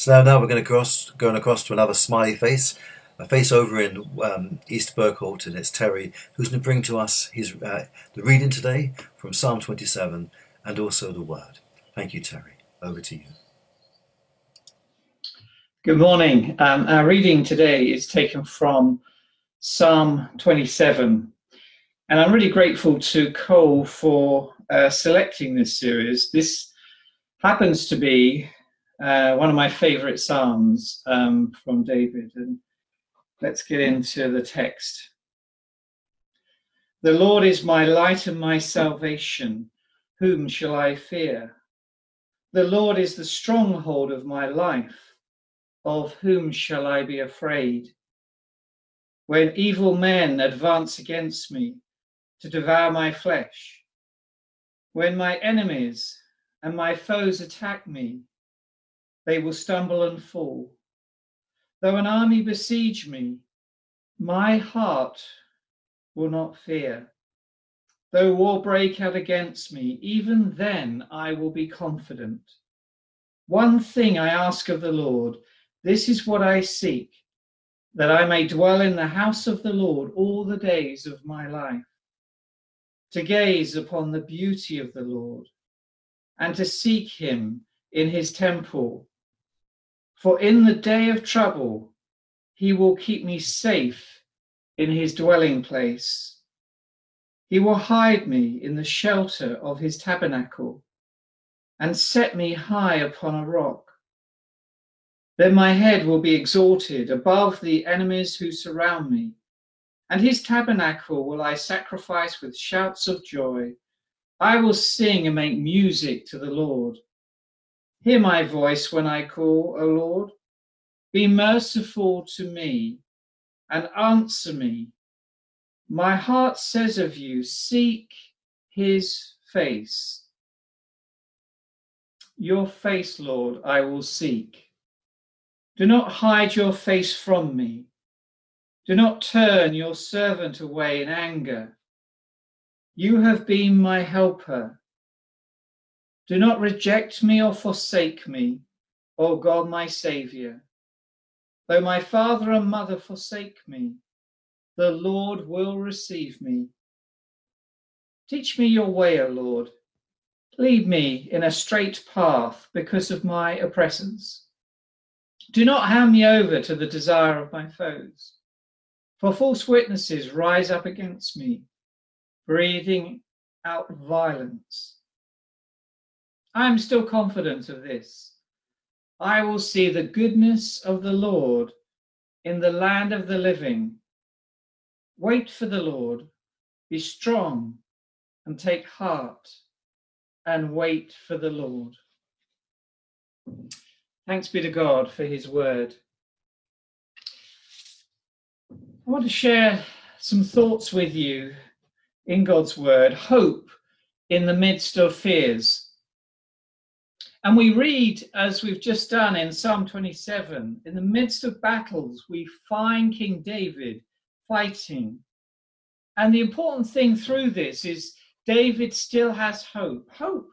So now, now we're going to cross, going across to another smiley face, a face over in um, East Bergholt, and it's Terry who's going to bring to us his uh, the reading today from Psalm 27 and also the Word. Thank you, Terry. Over to you. Good morning. Um, our reading today is taken from Psalm 27, and I'm really grateful to Cole for uh, selecting this series. This happens to be uh, one of my favorite psalms um, from David. And let's get into the text. The Lord is my light and my salvation. Whom shall I fear? The Lord is the stronghold of my life. Of whom shall I be afraid? When evil men advance against me to devour my flesh, when my enemies and my foes attack me, they will stumble and fall. Though an army besiege me, my heart will not fear. Though war break out against me, even then I will be confident. One thing I ask of the Lord, this is what I seek, that I may dwell in the house of the Lord all the days of my life, to gaze upon the beauty of the Lord, and to seek him in his temple. For in the day of trouble, he will keep me safe in his dwelling place. He will hide me in the shelter of his tabernacle and set me high upon a rock. Then my head will be exalted above the enemies who surround me, and his tabernacle will I sacrifice with shouts of joy. I will sing and make music to the Lord. Hear my voice when I call, O Lord. Be merciful to me and answer me. My heart says of you, Seek his face. Your face, Lord, I will seek. Do not hide your face from me. Do not turn your servant away in anger. You have been my helper. Do not reject me or forsake me, O God, my Saviour. Though my father and mother forsake me, the Lord will receive me. Teach me your way, O Lord. Lead me in a straight path because of my oppressors. Do not hand me over to the desire of my foes, for false witnesses rise up against me, breathing out violence. I am still confident of this. I will see the goodness of the Lord in the land of the living. Wait for the Lord, be strong and take heart and wait for the Lord. Thanks be to God for his word. I want to share some thoughts with you in God's word, hope in the midst of fears. And we read, as we've just done in Psalm 27, in the midst of battles, we find King David fighting. And the important thing through this is David still has hope. Hope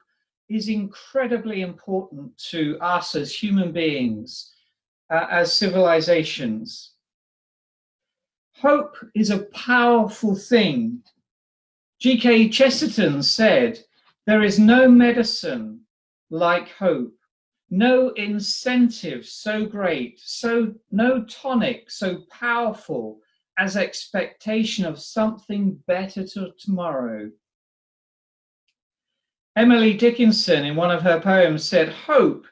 is incredibly important to us as human beings, uh, as civilizations. Hope is a powerful thing. G.K. Chesterton said, There is no medicine like hope. No incentive so great, so no tonic so powerful as expectation of something better to tomorrow. Emily Dickinson, in one of her poems, said, Hope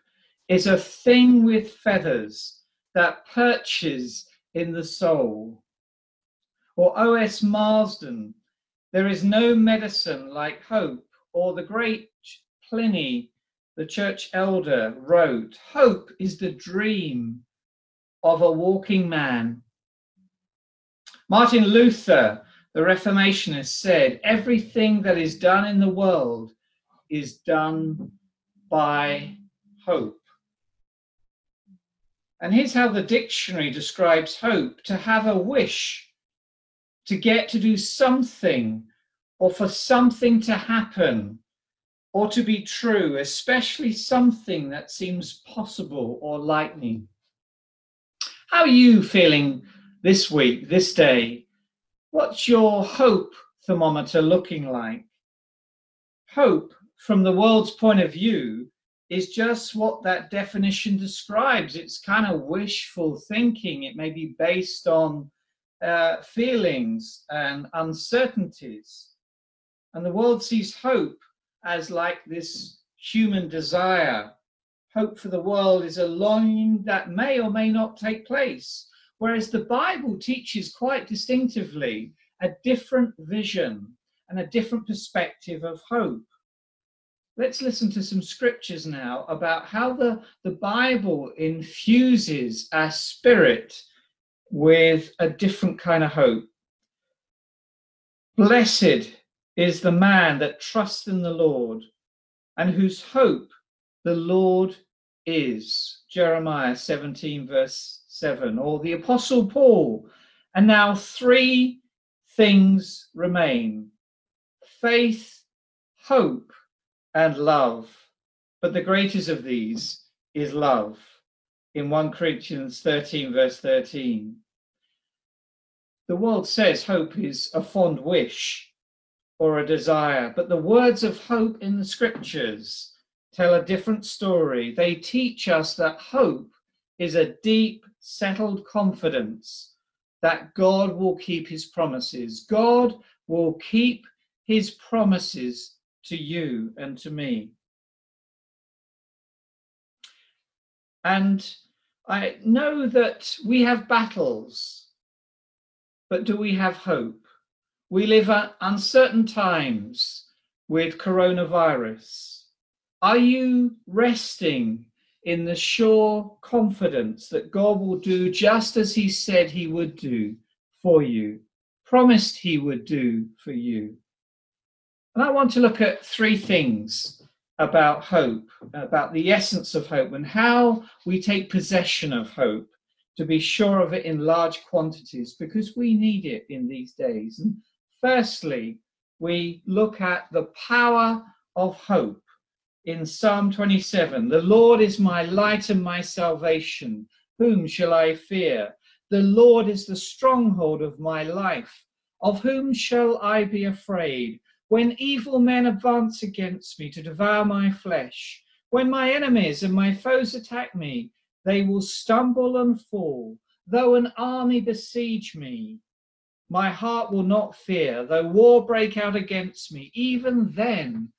is a thing with feathers that perches in the soul. Or O.S. Marsden, there is no medicine like hope, or the great Pliny the church elder wrote, Hope is the dream of a walking man. Martin Luther, the Reformationist, said, Everything that is done in the world is done by hope. And here's how the dictionary describes hope to have a wish, to get to do something, or for something to happen or to be true, especially something that seems possible or likely. How are you feeling this week, this day? What's your hope thermometer looking like? Hope, from the world's point of view, is just what that definition describes. It's kind of wishful thinking. It may be based on uh, feelings and uncertainties. And the world sees hope as like this human desire. Hope for the world is a longing that may or may not take place. Whereas the Bible teaches quite distinctively a different vision and a different perspective of hope. Let's listen to some scriptures now about how the, the Bible infuses our spirit with a different kind of hope. Blessed is the man that trusts in the Lord and whose hope the Lord is. Jeremiah 17, verse 7, or the Apostle Paul. And now three things remain faith, hope, and love. But the greatest of these is love. In 1 Corinthians 13, verse 13. The world says hope is a fond wish or a desire, but the words of hope in the scriptures tell a different story. They teach us that hope is a deep, settled confidence that God will keep his promises. God will keep his promises to you and to me. And I know that we have battles, but do we have hope? We live at uncertain times with coronavirus. Are you resting in the sure confidence that God will do just as He said He would do for you, promised He would do for you? And I want to look at three things about hope, about the essence of hope, and how we take possession of hope to be sure of it in large quantities because we need it in these days. And Firstly, we look at the power of hope in Psalm 27. The Lord is my light and my salvation. Whom shall I fear? The Lord is the stronghold of my life. Of whom shall I be afraid? When evil men advance against me to devour my flesh, when my enemies and my foes attack me, they will stumble and fall. Though an army besiege me, my heart will not fear, though war break out against me. Even then,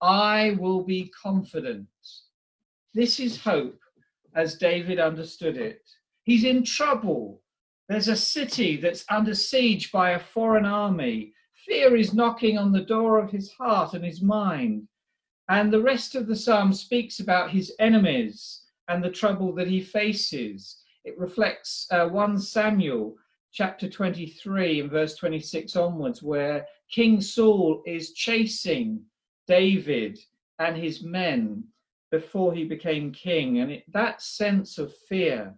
I will be confident. This is hope as David understood it. He's in trouble. There's a city that's under siege by a foreign army. Fear is knocking on the door of his heart and his mind. And the rest of the psalm speaks about his enemies and the trouble that he faces. It reflects uh, 1 Samuel chapter 23 and verse 26 onwards, where King Saul is chasing David and his men before he became king. And it, that sense of fear,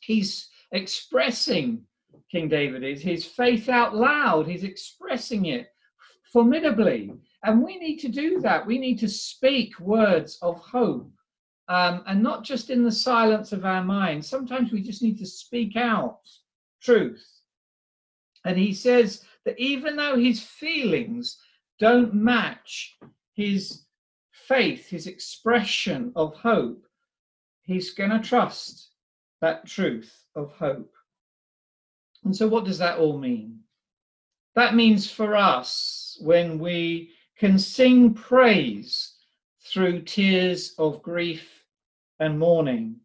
he's expressing, King David is, his faith out loud. He's expressing it formidably. And we need to do that. We need to speak words of hope. Um, and not just in the silence of our minds. Sometimes we just need to speak out truth. And he says that even though his feelings don't match his faith, his expression of hope, he's going to trust that truth of hope. And so, what does that all mean? That means for us, when we can sing praise through tears of grief and mourning,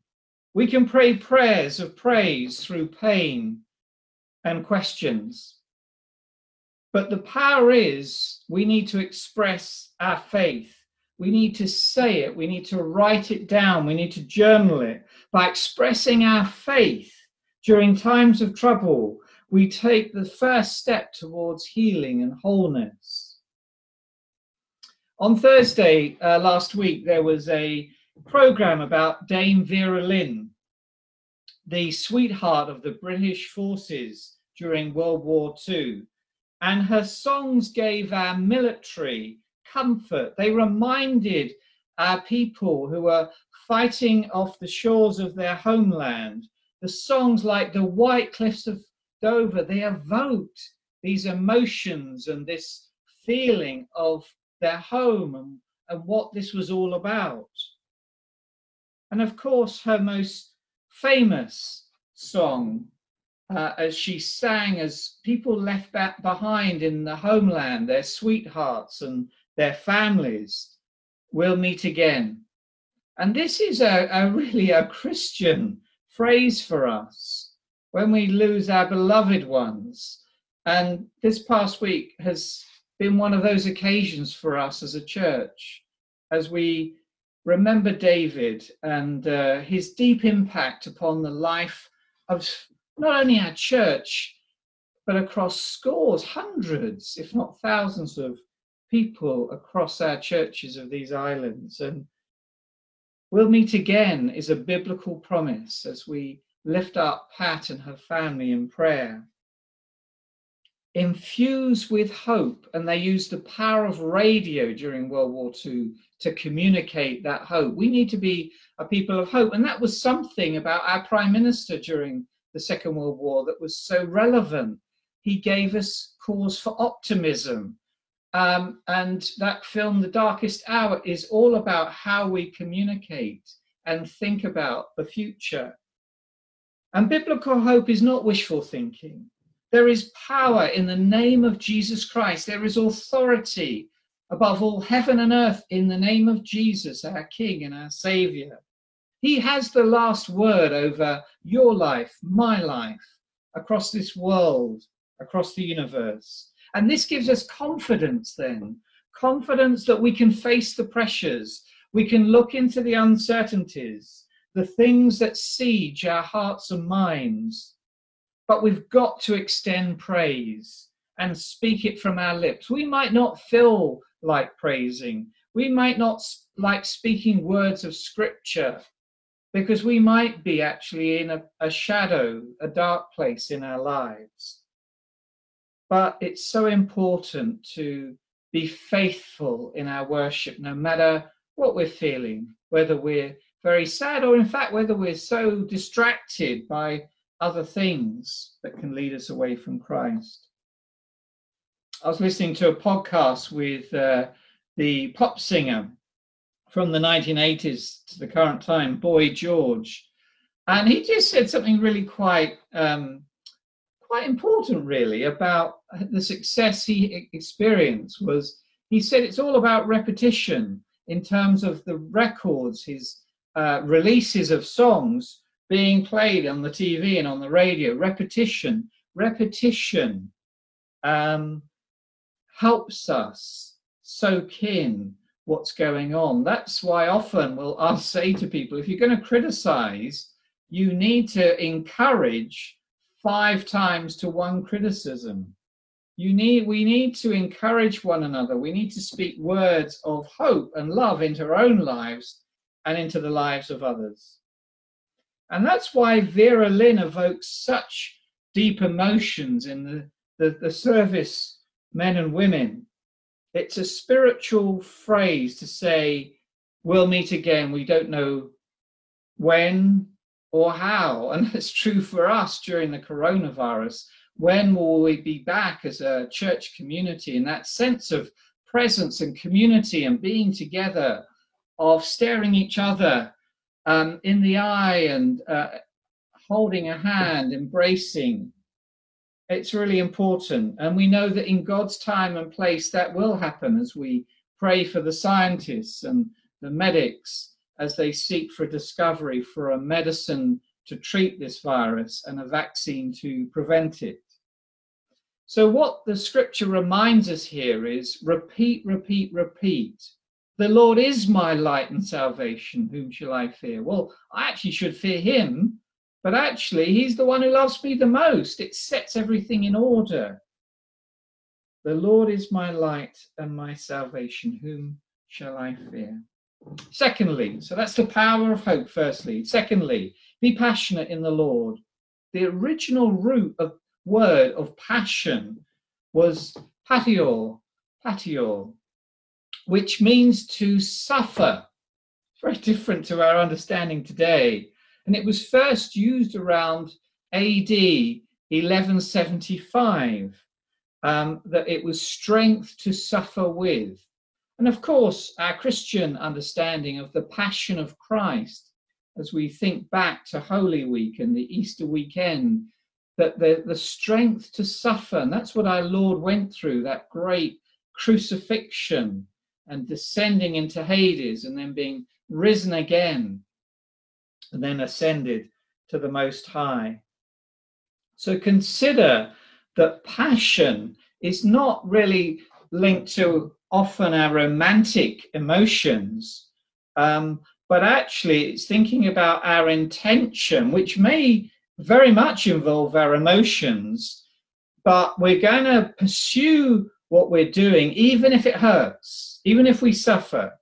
we can pray prayers of praise through pain and questions. But the power is we need to express our faith. We need to say it. We need to write it down. We need to journal it. By expressing our faith during times of trouble, we take the first step towards healing and wholeness. On Thursday uh, last week, there was a program about Dame Vera Lynn, the sweetheart of the British forces during World War II, and her songs gave our military comfort. They reminded our people who were fighting off the shores of their homeland. The songs like The White Cliffs of Dover, they evoked these emotions and this feeling of their home and, and what this was all about. And of course, her most famous song, uh, as she sang as people left back behind in the homeland, their sweethearts and their families, will meet again. And this is a, a really a Christian phrase for us when we lose our beloved ones. And this past week has been one of those occasions for us as a church as we remember David and uh, his deep impact upon the life of not only our church, but across scores, hundreds, if not thousands of people across our churches of these islands. And we'll meet again is a biblical promise as we lift up Pat and her family in prayer. Infused with hope, and they used the power of radio during World War II to communicate that hope. We need to be a people of hope. And that was something about our Prime Minister during the Second World War that was so relevant. He gave us cause for optimism. Um, and that film, The Darkest Hour, is all about how we communicate and think about the future. And biblical hope is not wishful thinking. There is power in the name of Jesus Christ. There is authority above all heaven and earth in the name of Jesus, our King and our Savior. He has the last word over your life, my life, across this world, across the universe. And this gives us confidence then confidence that we can face the pressures, we can look into the uncertainties, the things that siege our hearts and minds. But we've got to extend praise and speak it from our lips. We might not feel like praising, we might not like speaking words of scripture because we might be actually in a, a shadow, a dark place in our lives. But it's so important to be faithful in our worship, no matter what we're feeling, whether we're very sad, or in fact, whether we're so distracted by other things that can lead us away from Christ. I was listening to a podcast with uh, the pop singer from the 1980s to the current time, Boy George, and he just said something really quite um, quite important, really, about the success he experienced. Was he said it's all about repetition in terms of the records his uh, releases of songs being played on the TV and on the radio, repetition, repetition um, helps us soak in what's going on. That's why often we'll I'll say to people, if you're going to criticize, you need to encourage five times to one criticism. You need we need to encourage one another. We need to speak words of hope and love into our own lives and into the lives of others. And that's why Vera Lynn evokes such deep emotions in the, the, the service men and women. It's a spiritual phrase to say, we'll meet again. We don't know when or how. And that's true for us during the coronavirus. When will we be back as a church community in that sense of presence and community and being together of staring each other um, in the eye and uh, holding a hand, embracing. It's really important. And we know that in God's time and place, that will happen as we pray for the scientists and the medics as they seek for a discovery for a medicine to treat this virus and a vaccine to prevent it. So, what the scripture reminds us here is repeat, repeat, repeat. The Lord is my light and salvation. Whom shall I fear? Well, I actually should fear him, but actually, he's the one who loves me the most. It sets everything in order. The Lord is my light and my salvation. Whom shall I fear? Secondly, so that's the power of hope, firstly. Secondly, be passionate in the Lord. The original root of word of passion was patio, patio, which means to suffer. Very different to our understanding today. And it was first used around AD 1175, um, that it was strength to suffer with. And of course, our Christian understanding of the passion of Christ, as we think back to Holy Week and the Easter weekend, that the, the strength to suffer, and that's what our Lord went through, that great crucifixion and descending into Hades and then being risen again and then ascended to the Most High. So consider that passion is not really linked to often our romantic emotions, um, but actually it's thinking about our intention, which may very much involve our emotions, but we're going to pursue what we're doing, even if it hurts, even if we suffer.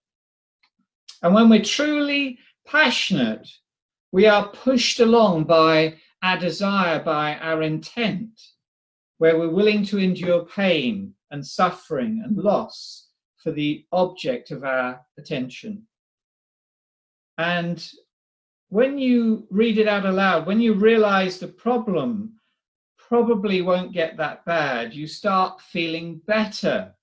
And when we're truly passionate, we are pushed along by our desire, by our intent, where we're willing to endure pain and suffering and loss for the object of our attention. And when you read it out aloud, when you realize the problem probably won't get that bad, you start feeling better.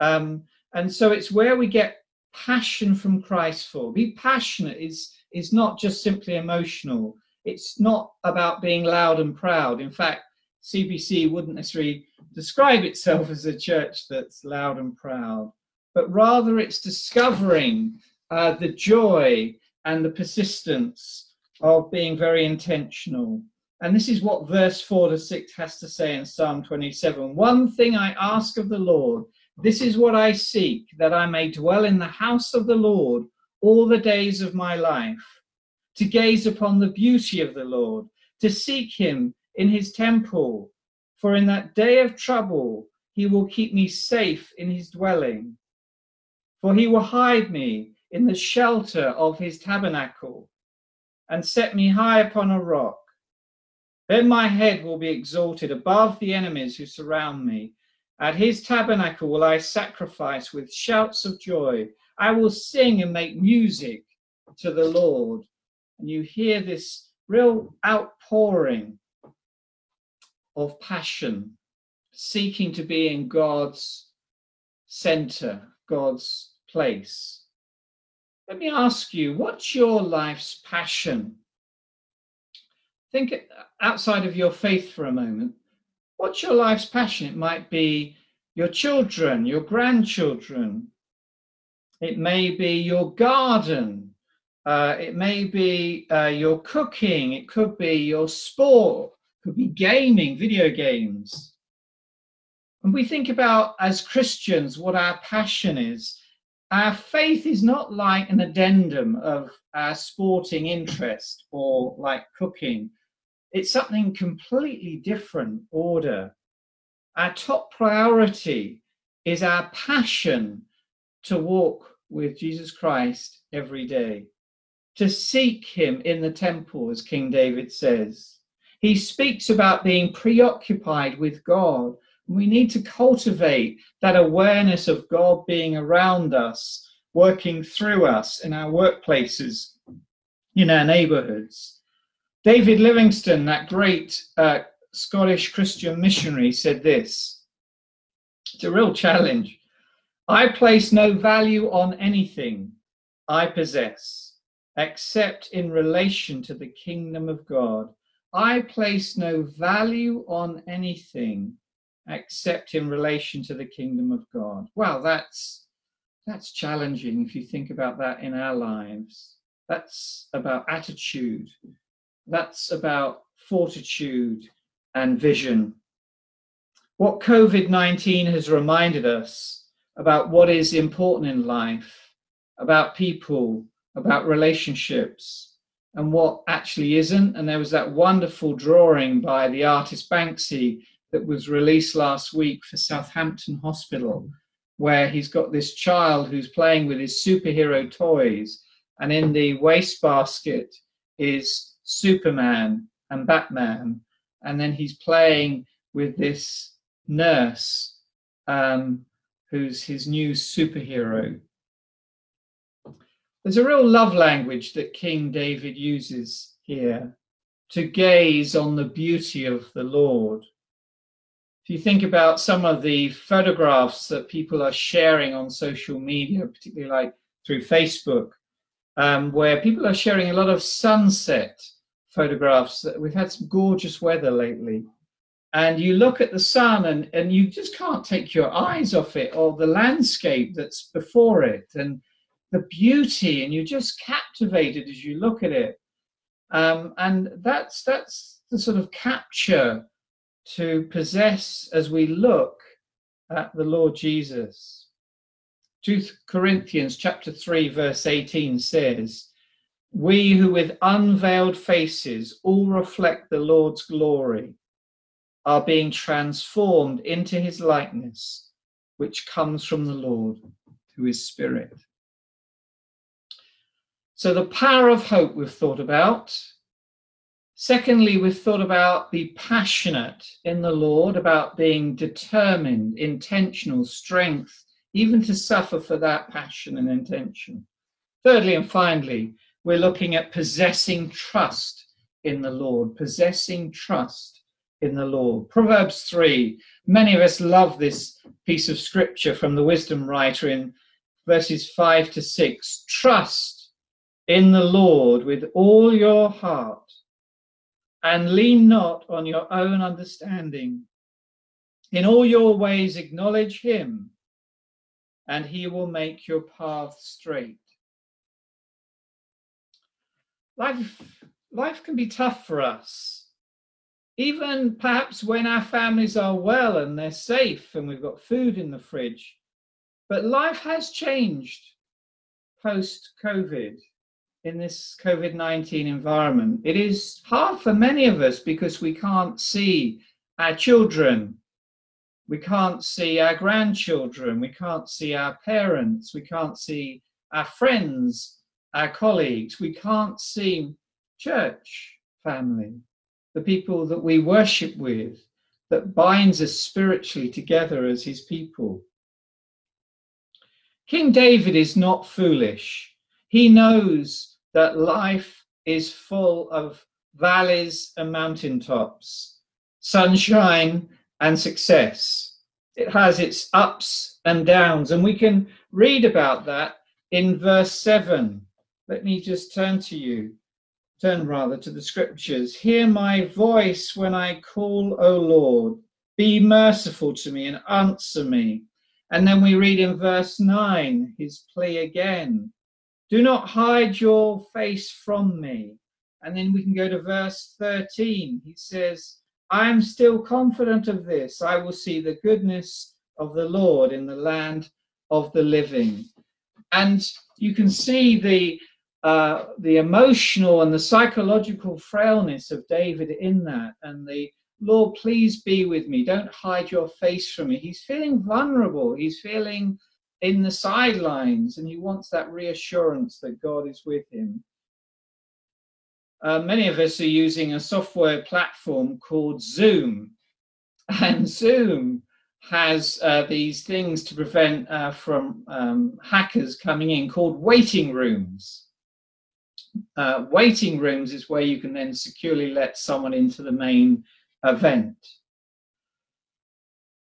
Um, and so it's where we get passion from Christ for. Be passionate is, is not just simply emotional, it's not about being loud and proud. In fact, CBC wouldn't necessarily describe itself as a church that's loud and proud, but rather it's discovering uh, the joy and the persistence of being very intentional. And this is what verse 4 to 6 has to say in Psalm 27 One thing I ask of the Lord, this is what I seek, that I may dwell in the house of the Lord all the days of my life, to gaze upon the beauty of the Lord, to seek him in his temple. For in that day of trouble, he will keep me safe in his dwelling. For he will hide me in the shelter of his tabernacle and set me high upon a rock. Then my head will be exalted above the enemies who surround me. At his tabernacle will I sacrifice with shouts of joy. I will sing and make music to the Lord. And you hear this real outpouring of passion, seeking to be in God's center, God's place. Let me ask you, what's your life's passion? Think outside of your faith for a moment. What's your life's passion? It might be your children, your grandchildren. It may be your garden. Uh, it may be uh, your cooking. It could be your sport. It could be gaming, video games. And we think about as Christians what our passion is. Our faith is not like an addendum of our sporting interest or like cooking. It's something completely different order. Our top priority is our passion to walk with Jesus Christ every day, to seek him in the temple, as King David says. He speaks about being preoccupied with God we need to cultivate that awareness of God being around us, working through us in our workplaces, in our neighborhoods. David Livingstone, that great uh, Scottish Christian missionary, said this It's a real challenge. I place no value on anything I possess except in relation to the kingdom of God. I place no value on anything except in relation to the kingdom of God. Well, that's that's challenging if you think about that in our lives. That's about attitude. That's about fortitude and vision. What COVID 19 has reminded us about what is important in life, about people, about relationships, and what actually isn't. And there was that wonderful drawing by the artist Banksy that was released last week for Southampton Hospital, where he's got this child who's playing with his superhero toys, and in the wastebasket is Superman and Batman, and then he's playing with this nurse um, who's his new superhero. There's a real love language that King David uses here to gaze on the beauty of the Lord. If you think about some of the photographs that people are sharing on social media, particularly like through Facebook, um, where people are sharing a lot of sunset photographs. We've had some gorgeous weather lately. And you look at the sun and, and you just can't take your eyes off it or the landscape that's before it and the beauty, and you're just captivated as you look at it. Um, and that's that's the sort of capture to possess as we look at the Lord Jesus. 2 Corinthians chapter 3 verse 18 says, "We who with unveiled faces all reflect the Lord's glory are being transformed into his likeness, which comes from the Lord, who is spirit." So the power of hope we've thought about. Secondly, we've thought about the passionate in the Lord, about being determined, intentional, strength, even to suffer for that passion and intention. Thirdly and finally, we're looking at possessing trust in the Lord, possessing trust in the Lord. Proverbs 3, many of us love this piece of scripture from the wisdom writer in verses 5 to 6. Trust in the Lord with all your heart, and lean not on your own understanding. In all your ways acknowledge him, and he will make your path straight. Life, life can be tough for us. Even perhaps when our families are well and they're safe and we've got food in the fridge. But life has changed post COVID in this COVID 19 environment. It is hard for many of us because we can't see our children, we can't see our grandchildren, we can't see our parents, we can't see our friends, our colleagues, we can't see church family, the people that we worship with, that binds us spiritually together as his people. King David is not foolish. He knows that life is full of valleys and mountaintops, sunshine and success. It has its ups and downs, and we can read about that in verse 7. Let me just turn to you, turn rather to the scriptures. Hear my voice when I call, O Lord. Be merciful to me and answer me. And then we read in verse 9 his plea again do not hide your face from me. And then we can go to verse 13. He says, I am still confident of this. I will see the goodness of the Lord in the land of the living. And you can see the uh, the emotional and the psychological frailness of David in that, and the Lord, please be with me. Don't hide your face from me. He's feeling vulnerable. He's feeling in the sidelines and he wants that reassurance that God is with him. Uh, many of us are using a software platform called Zoom, and Zoom has uh, these things to prevent uh, from um, hackers coming in called waiting rooms. Uh, waiting rooms is where you can then securely let someone into the main event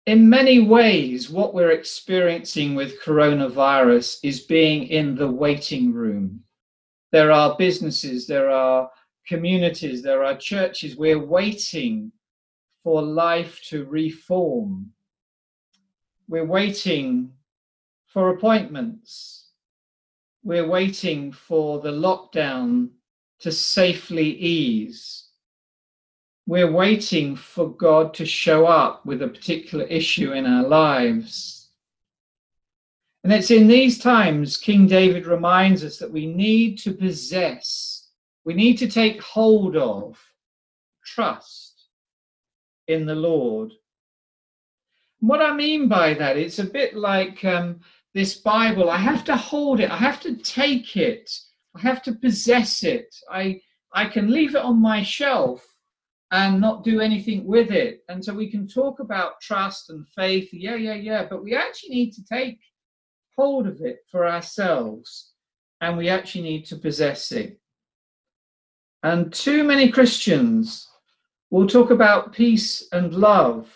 in many ways, what we're experiencing with coronavirus is being in the waiting room. There are businesses, there are communities, there are churches. We're waiting for life to reform. We're waiting for appointments. We're waiting for the lockdown to safely ease we're waiting for God to show up with a particular issue in our lives. And it's in these times King David reminds us that we need to possess, we need to take hold of trust in the Lord. What I mean by that, it's a bit like um, this Bible. I have to hold it, I have to take it, I have to possess it. I, I can leave it on my shelf and not do anything with it. And so we can talk about trust and faith, yeah, yeah, yeah, but we actually need to take hold of it for ourselves and we actually need to possess it. And too many Christians will talk about peace and love.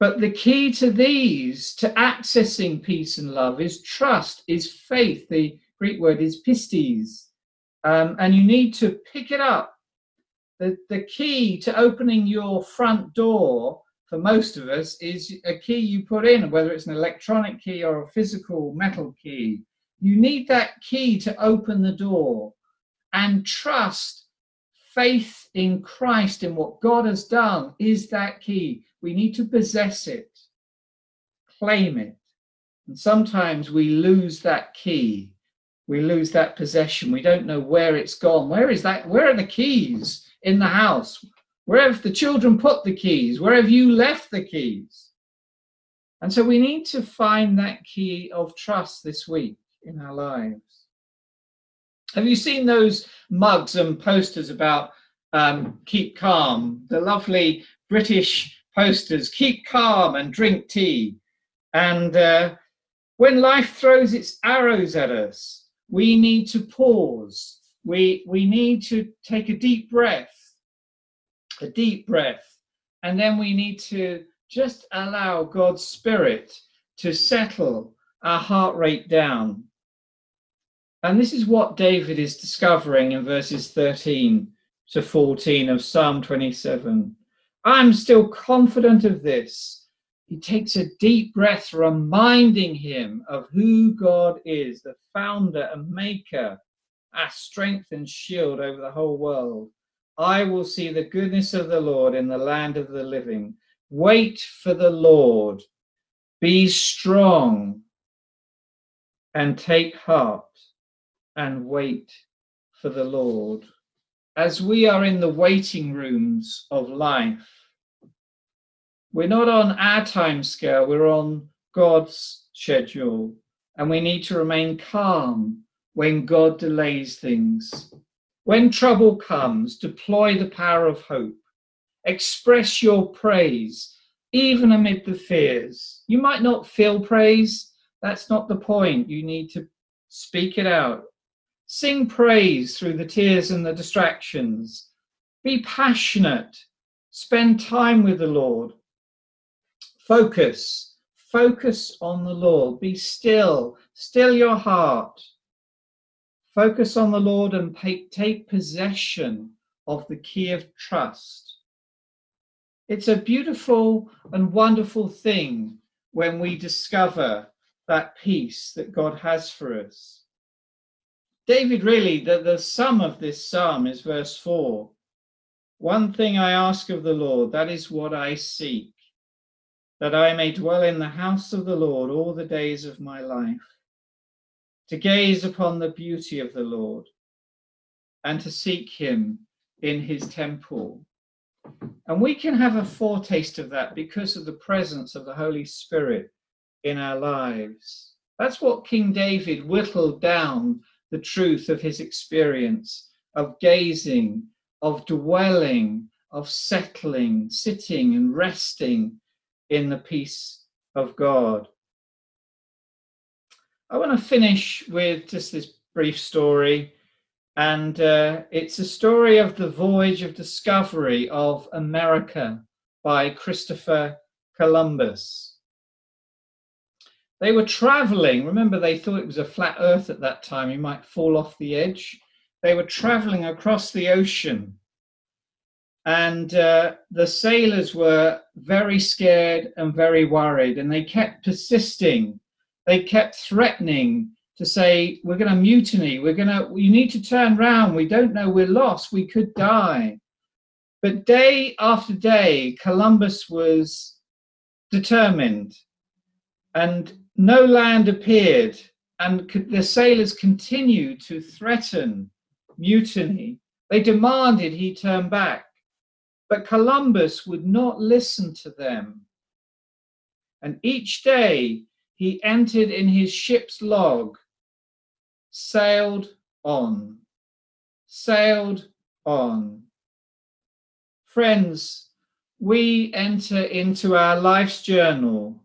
But the key to these, to accessing peace and love, is trust, is faith. The Greek word is pistis. Um, and you need to pick it up the, the key to opening your front door for most of us is a key you put in, whether it's an electronic key or a physical metal key. You need that key to open the door and trust, faith in Christ, in what God has done, is that key. We need to possess it, claim it. And sometimes we lose that key. We lose that possession. We don't know where it's gone. Where is that? Where are the keys? in the house, where have the children put the keys? Where have you left the keys? And so we need to find that key of trust this week in our lives. Have you seen those mugs and posters about um, keep calm? The lovely British posters, keep calm and drink tea. And uh, when life throws its arrows at us, we need to pause. We we need to take a deep breath a deep breath. And then we need to just allow god's spirit to settle our heart rate down. And this is what david is discovering in verses 13 to 14 of psalm 27 i'm still confident of this he takes a deep breath reminding him of who god is the founder and maker our strength and shield over the whole world. I will see the goodness of the Lord in the land of the living. Wait for the Lord. Be strong and take heart and wait for the Lord. As we are in the waiting rooms of life, we're not on our time scale, we're on God's schedule, and we need to remain calm when God delays things. When trouble comes, deploy the power of hope. Express your praise, even amid the fears. You might not feel praise, that's not the point. You need to speak it out. Sing praise through the tears and the distractions. Be passionate. Spend time with the Lord. Focus. Focus on the Lord. Be still. Still your heart. Focus on the Lord and take possession of the key of trust. It's a beautiful and wonderful thing when we discover that peace that God has for us. David, really, the, the sum of this psalm is verse 4. One thing I ask of the Lord, that is what I seek, that I may dwell in the house of the Lord all the days of my life to gaze upon the beauty of the Lord and to seek him in his temple. And we can have a foretaste of that because of the presence of the Holy Spirit in our lives. That's what King David whittled down the truth of his experience of gazing, of dwelling, of settling, sitting and resting in the peace of God. I want to finish with just this brief story. And uh, it's a story of the voyage of discovery of America by Christopher Columbus. They were traveling, remember, they thought it was a flat earth at that time, you might fall off the edge. They were traveling across the ocean. And uh, the sailors were very scared and very worried, and they kept persisting they kept threatening to say, We're going to mutiny. We're going to, you need to turn round. We don't know. We're lost. We could die. But day after day, Columbus was determined, and no land appeared, and the sailors continued to threaten mutiny. They demanded he turn back, but Columbus would not listen to them. And each day he entered in his ship's log, sailed on, sailed on. Friends, we enter into our life's journal.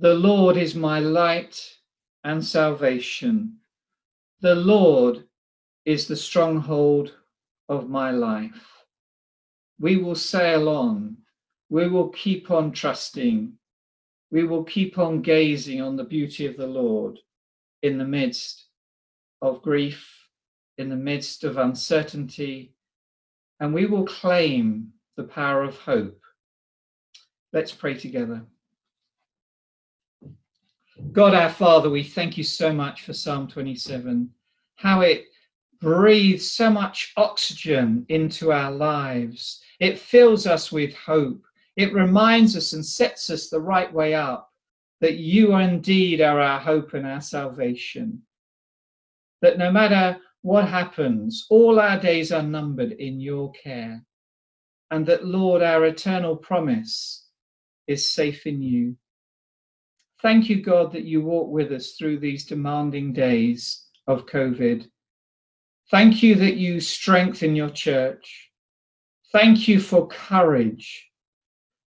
The Lord is my light and salvation. The Lord is the stronghold of my life. We will sail on. We will keep on trusting. We will keep on gazing on the beauty of the Lord in the midst of grief, in the midst of uncertainty, and we will claim the power of hope. Let's pray together. God our Father, we thank you so much for Psalm 27, how it breathes so much oxygen into our lives. It fills us with hope. It reminds us and sets us the right way up that you indeed are our hope and our salvation. That no matter what happens, all our days are numbered in your care. And that, Lord, our eternal promise is safe in you. Thank you, God, that you walk with us through these demanding days of COVID. Thank you that you strengthen your church. Thank you for courage.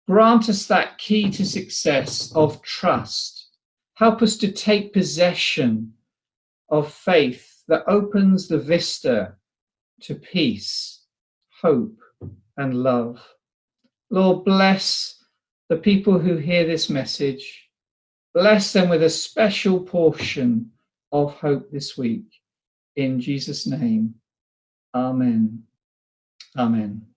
Grant us that key to success of trust. Help us to take possession of faith that opens the vista to peace, hope, and love. Lord, bless the people who hear this message Bless them with a special portion of hope this week. In Jesus' name, Amen. Amen.